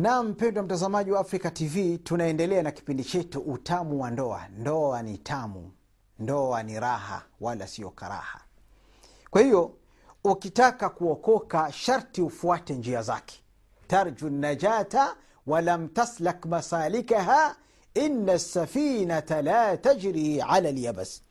na mpendwa mtazamaji wa afrika tv tunaendelea na kipindi chetu utamu wa ndoa. Ndoa ni tamu ndoa ni raha wala sio karaha. Kwa hiyo ukitaka kuokoka sharti ufuate njia zake. Tarju najata walam taslak masalikaha ina safinata la tajri ala lyabas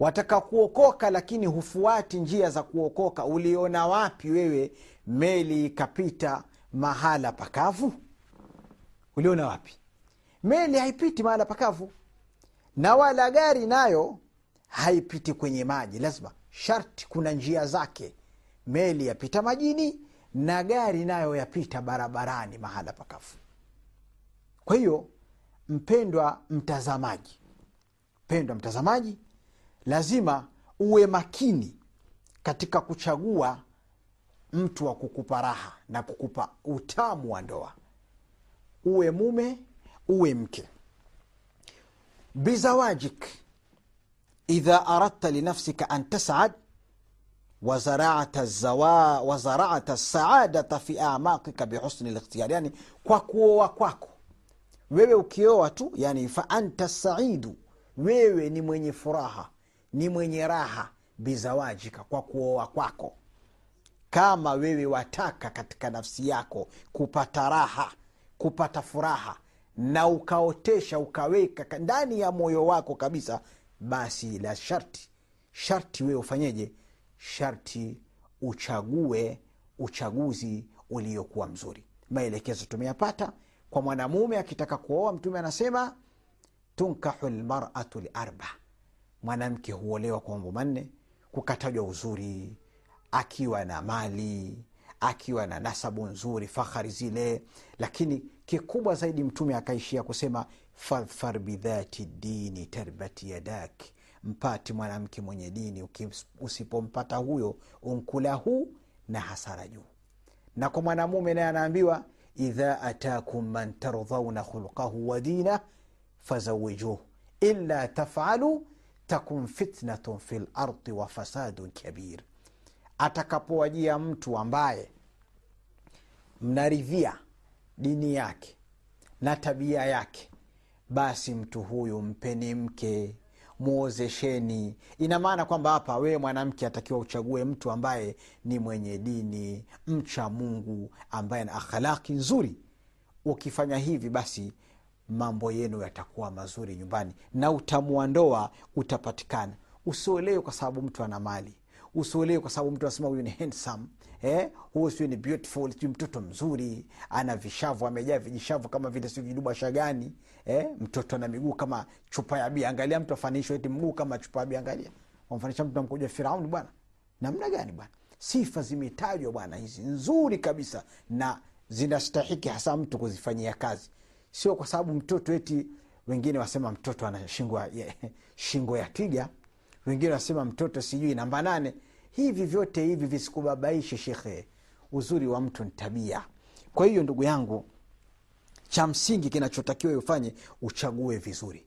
wataka kuokoka lakini hufuati njia za kuokoka. Uliona wapi wewe meli ikapita mahala pakavu? Uliona wapi? Meli haipiti mahala pakavu na wala gari nayo haipiti kwenye maji. Lazima sharti kuna njia zake. Meli yapita majini na gari nayo yapita barabarani mahala pakavu. Kwa hiyo mpendwa mtazamaji mpendwa mtazamaji lazima uwe makini katika kuchagua mtu wa kukupa raha na kukupa utamu wa ndoa. Uwe mume uwe mke. Bizawajik idha aradta linafsika an tasad wazarata saadata fi amakika bihusni likhtiyar yani kwa kuoa kwako. Wewe ukioa tu yani fa anta saidu. Wewe ni mwenye furaha ni mwenye raha bizawajika kwa kuoa kwako kama wewe wataka katika nafsi yako kupata raha kupata furaha na ukaotesha ukaweka ndani ya moyo wako kabisa basi la sharti sharti wewe ufanyeje? Sharti uchague uchaguzi uliokuwa mzuri. Maelekezo tumeyapata. Kwa mwanamume akitaka kuoa mtume anasema tunkahu lmaratu liarba mwanamke huolewa kwa mambo manne kukatajwa uzuri akiwa na mali akiwa na nasabu nzuri fahari zile. Lakini kikubwa zaidi mtume akaishia kusema fadhfar bidhati dini tarbati yadak. Mpati mwanamke mwenye dini usipompata huyo unkula huu na hasara juu. Na kwa mwanamume naye anaambiwa idha atakum man tardhauna khulqahu wa dina fazawijuh illa tafalu takun fitnatun fi lardi wa fasadun kabir atakapowajia mtu ambaye mnaridhia dini yake na tabia yake basi mtu huyu mpeni mke muozesheni. Ina maana kwamba hapa wewe mwanamke atakiwa uchague mtu ambaye ni mwenye dini mcha mungu ambaye na akhlaki nzuri. Ukifanya hivi basi mambo yenu yatakuwa mazuri nyumbani na utamu ndoa utapatikana. Usiolewe kwa sababu mtu ana mali usiolewe kwa sababu mtu anasema huyu ni handsome eh? huyu siu ni beautiful siu mtoto mzuri. Ana vishavu amejaa vijishavu kama vile siu viduba shagani eh? mtoto ana miguu kama chupa ya bia. Angalia mtu afanishwe eti mguu kama chupa ya bia. Angalia. Wamfanisha mtu namkuja firauni bwana. Namna gani bwana? Sifa zimetajwa bwana hizi. Nzuri kabisa na zinastahiki hasa mtu kuzifanyia kazi. Sio kwa sababu mtoto eti wengine wasema mtoto ana shingo ya, shingo ya twiga wengine wanasema mtoto sijui namba nane. Hivi vyote hivi visikubabaishe shekhe. Uzuri wa mtu ni tabia. Kwa hiyo ndugu yangu cha msingi kinachotakiwa ufanye uchague vizuri.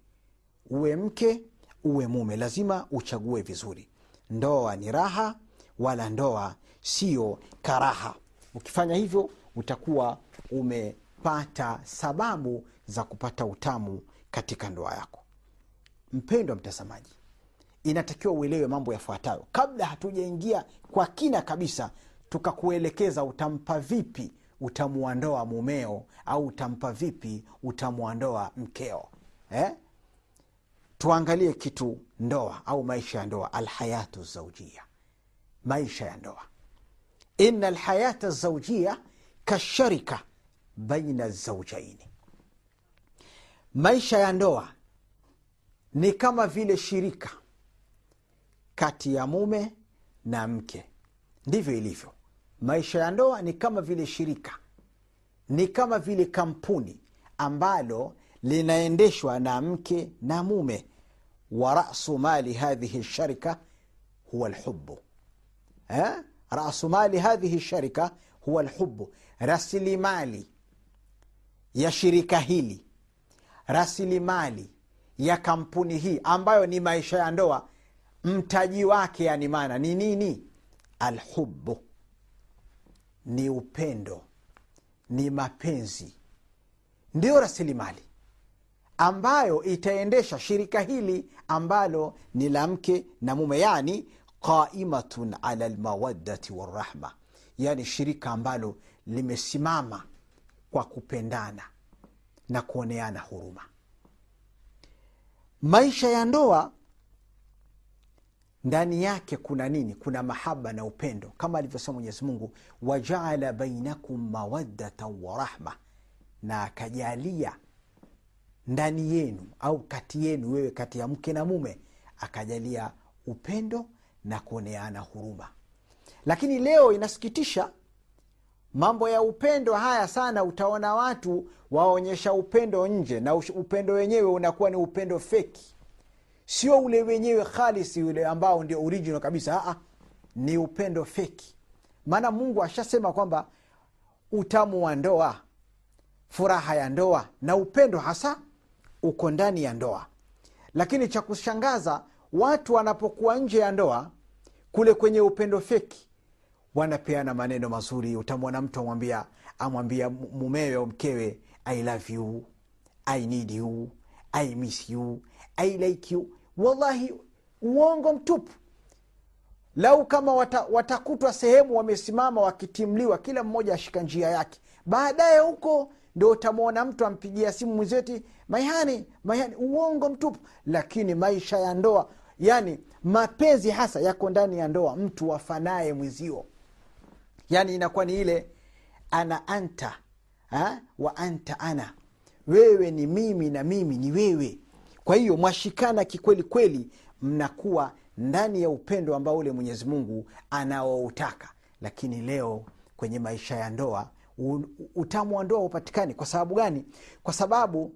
Uwe mke uwe mume. Lazima uchague vizuri. Ndoa ni raha wala ndoa sio karaha. Ukifanya hivyo utakuwa umepata sababu za kupata utamu katika ndoa yako. Mpendwa mtazamaji inatakiwa uelewe mambo yafuatayo. Kabla hatujaingia kwa kina kabisa tukakuelekeza utampa vipi utamuandoa mumeo au utampa vipi utamuandoa mkeo. Eh? tuangalie kitu ndoa au maisha ya ndoa alhayatu zaujia maisha ya ndoa. Ina alhayata zaujia kasharika baina zaujaini maisha ya ndoa ni kama vile shirika kati ya mume na mke. Ndivyo ilivyo. Maisha ya ndoa ni kama vile shirika ni kama vile kampuni ambalo linaendeshwa na mke na mume. Wa rasu mali hadhihi sharika huwa lhubu eh? rasu mali hadhihi sharika huwa lhubu rasilimali ya shirika hili rasilimali ya kampuni hii ambayo ni maisha ya ndoa mtaji wake yani maana ni nini? Alhubu ni upendo ni mapenzi ndiyo rasilimali ambayo itaendesha shirika hili ambalo ni la mke na mume yani qaimatun ala lmawaddati warahma yani shirika ambalo limesimama kwa kupendana na kuoneana huruma. Maisha ya ndoa ndani yake kuna nini? Kuna mahaba na upendo. Kama alivyosema mwenyezi mungu wajaala bainakum mawaddatan warahma na akajalia ndani yenu au kati yenu wewe kati ya mke na mume akajalia upendo na kuoneana huruma. Lakini leo inasikitisha mambo ya upendo haya sana utaona watu waonyesha upendo nje na upendo wenyewe unakuwa ni upendo feki sio ule wenyewe khalisi ule ambao ndio original kabisa Aa, ni upendo feki maana mungu ashasema kwamba utamu wa ndoa furaha ya ndoa na upendo hasa uko ndani ya ndoa. Lakini cha kushangaza watu wanapokuwa nje ya ndoa kule kwenye upendo feki wanapeana maneno mazuri. Utamwona mtu amwambia amwambia mumewe au mkewe i love you i need you i miss you i like you wallahi uongo mtupu. Lau kama wata, watakutwa sehemu wamesimama wakitimliwa kila mmoja ashika njia yake. Baadaye huko ndo utamwona mtu ampigia simu mwizeti maihani maihani uongo mtupu. Lakini maisha ya ndoa yani mapenzi hasa yako ndani ya ndoa mtu wafanaye mwizio yani inakuwa ni ile ana anta ha? wa anta ana. Wewe ni mimi na mimi ni wewe kwa hiyo mwashikana kikweli kweli mnakuwa ndani ya upendo ambao ule mwenyezi mungu anaoutaka. Lakini leo kwenye maisha ya ndoa utamu wa ndoa upatikani kwa sababu gani? Kwa sababu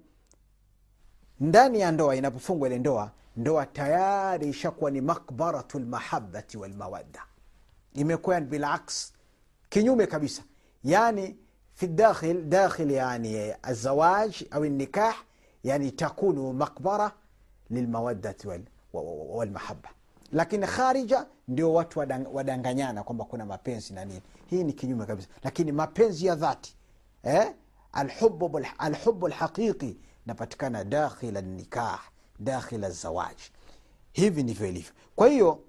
ndani ya ndoa inapofungwa ile ndoa ndoa tayari ishakuwa ni makbaratu lmahabati walmawadda imekuwa bilaks kinyume kabisa. Yani fi dakhil dakhil yani azawaj au nikah yani takunu makbara lilmawaddati wal, walmahaba lakini kharija ndio watu wadang, wadanganyana kwamba kuna mapenzi na nini. Hii ni kinyume kabisa. Lakini mapenzi ya dhati eh? alhubu alhubu lhaqiqi napatikana dakhila nikah dakhila zawaji hivi ndivyo ilivyo. Kwa hiyo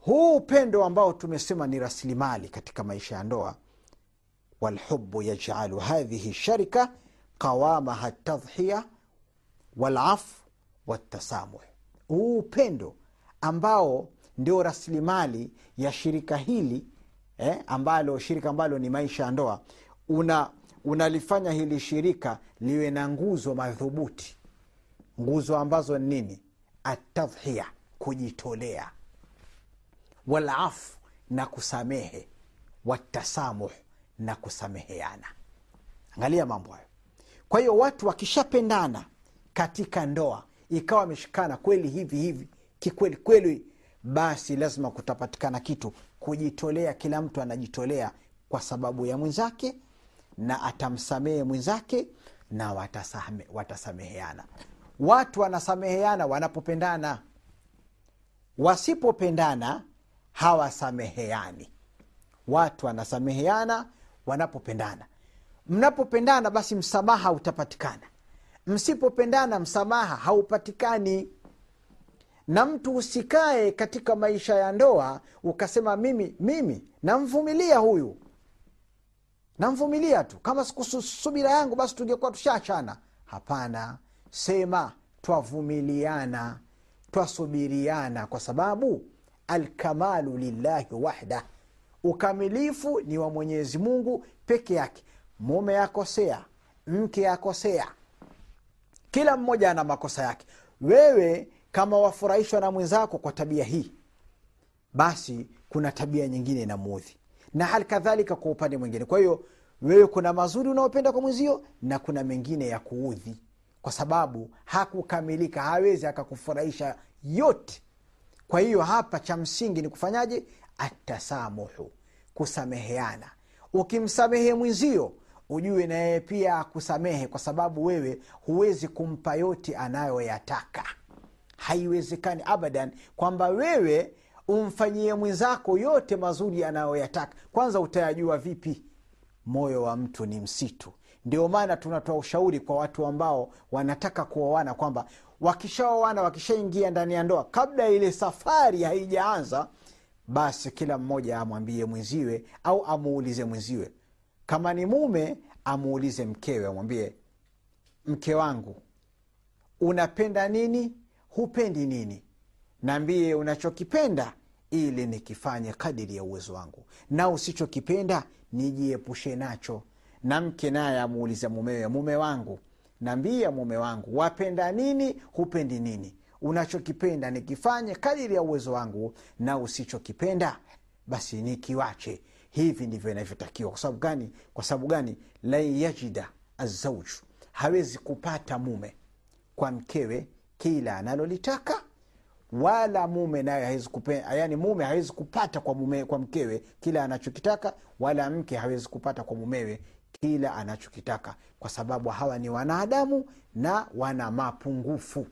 huu upendo ambao tumesema ni rasilimali katika maisha ya ndoa walhubu yajalu hadhihi sharika qawamaha tadhhiya walafu watasamuh huu upendo ambao ndio rasilimali ya shirika hili eh, ambalo shirika ambalo ni maisha ya ndoa una unalifanya hili shirika liwe na nguzo madhubuti. Nguzo ambazo ni nini? Atadhhiya kujitolea. Walafu na kusamehe. Watasamuh na kusameheana. Angalia mambo hayo kwa hiyo watu wakishapendana katika ndoa ikawa wameshikana kweli hivi hivi kikweli kweli basi lazima kutapatikana kitu. Kujitolea kila mtu anajitolea kwa sababu ya mwenzake na atamsamehe mwenzake na watasame, watasameheana. Watu wanasameheana wanapopendana. Wasipopendana hawasameheani. Watu wanasameheana wanapopendana mnapopendana basi msamaha utapatikana. Msipopendana msamaha haupatikani. Na mtu usikae katika maisha ya ndoa ukasema mimi mimi namvumilia huyu. Namvumilia tu. Kama sikusubira yangu basi tungekuwa tushachana. Hapana. Sema twavumiliana twasubiriana kwa sababu alkamalu lillahi wahda. Ukamilifu ni wa mwenyezi mungu peke yake mume akosea mke akosea. Kila mmoja ana makosa yake. Wewe kama wafurahishwa na mwenzako kwa tabia hii basi kuna tabia nyingine inamuudhi na hali kadhalika kwa upande mwingine. Kwa hiyo wewe kuna mazuri unaopenda kwa mwenzio na kuna mengine ya kuudhi. Kwa sababu hakukamilika hawezi akakufurahisha yote. Kwa hiyo hapa cha msingi ni kufanyaje? Atasamuhu kusameheana. Ukimsamehe mwenzio ujue na yeye pia akusamehe kwa sababu wewe huwezi kumpa yote anayoyataka. Haiwezekani abadan kwamba wewe umfanyie mwenzako yote mazuri anayoyataka. Kwanza utayajua vipi? Moyo wa mtu ni msitu. Ndio maana tunatoa ushauri kwa watu ambao wanataka kuoana kwamba wakishaoana wakishaingia ndani ya ndoa kabla ile safari haijaanza basi kila mmoja amwambie mwenziwe au amuulize mwenziwe kama ni mume amuulize mkewe amwambie mke wangu unapenda nini? Hupendi nini? Naambie unachokipenda ili nikifanye kadiri ya uwezo wangu. Na usichokipenda nijiepushe nacho. Na mke naye amuulize mumewe mume wangu naambia mume wangu wapenda nini? Hupendi nini? Unachokipenda nikifanye kadiri ya uwezo wangu na usichokipenda basi nikiwache hivi ndivyo inavyotakiwa. Kwa sababu gani? Kwa sababu gani? Lan yajida azauju hawezi kupata mume kwa mkewe kila analolitaka wala mume naye hawezi yani mume hawezi kupata kwa mume, kwa mkewe kila anachokitaka wala mke hawezi kupata kwa mumewe kila anachokitaka. Kwa sababu hawa ni wanadamu na wana mapungufu.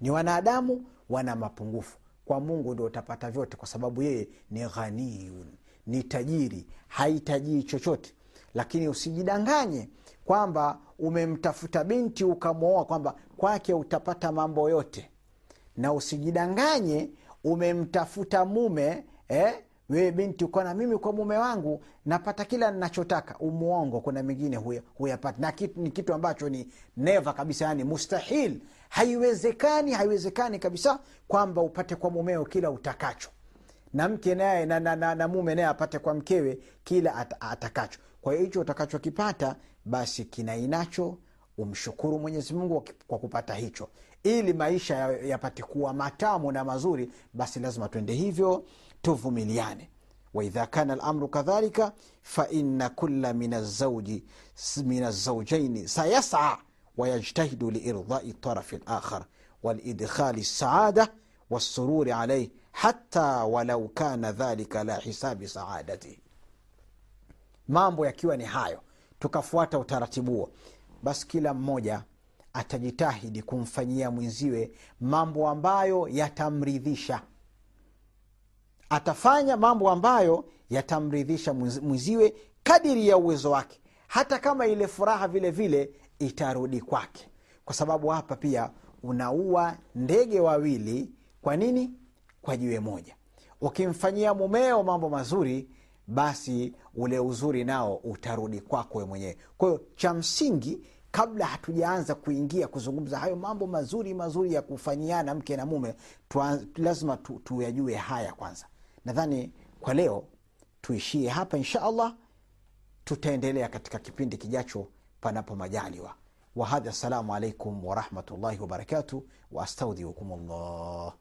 Ni wanadamu wana mapungufu. Kwa mungu ndio utapata vyote kwa sababu yeye ni ghaniyun ni tajiri haitajii chochote. Lakini usijidanganye kwamba umemtafuta binti ukamwoa kwamba kwake utapata mambo yote. Na usijidanganye umemtafuta mume eh, wewe binti ukona mimi kwa mume wangu napata kila ninachotaka. Umuongo kuna mingine huyapati. Na kitu, ni kitu ambacho ni neva kabisa yani mustahil. Haiwezekani haiwezekani kabisa kwamba upate kwa mumeo kila utakacho na mke naye na, na, na, na mume naye apate kwa mkewe kila at, atakacho. Kwa hiyo hicho utakachokipata basi kinainacho umshukuru Mwenyezi Mungu kwa kupata hicho, ili maisha yapate ya kuwa matamu na mazuri, basi lazima twende hivyo, tuvumiliane. Waidha kana lamru kadhalika faina kula min azaujaini sayasa wayajtahidu liirdai tarafi lakhar walidkhali lsaada wassururi alaih hata walau kana dhalika la hisabi saadatihi mambo yakiwa ni hayo, tukafuata utaratibu huo, basi kila mmoja atajitahidi kumfanyia mwenziwe mambo ambayo yatamridhisha. Atafanya mambo ambayo yatamridhisha mwenziwe kadiri ya uwezo wake, hata kama ile furaha vile vile itarudi kwake, kwa sababu hapa pia unaua ndege wawili. Kwa nini? Kwa jiwe moja. Ukimfanyia mumeo mambo mazuri basi ule uzuri nao utarudi kwako we mwenyewe. Kwa hiyo cha msingi kabla hatujaanza kuingia kuzungumza hayo mambo mazuri mazuri ya kufanyiana mke na mume tuan, lazima tu, haya kwanza. Nadhani kwa leo tuishie hapa insha allah. Tutaendelea katika kipindi kijacho panapo majaliwa. Wahadha assalamu alaikum warahmatullahi wabarakatu waastaudhiukum llah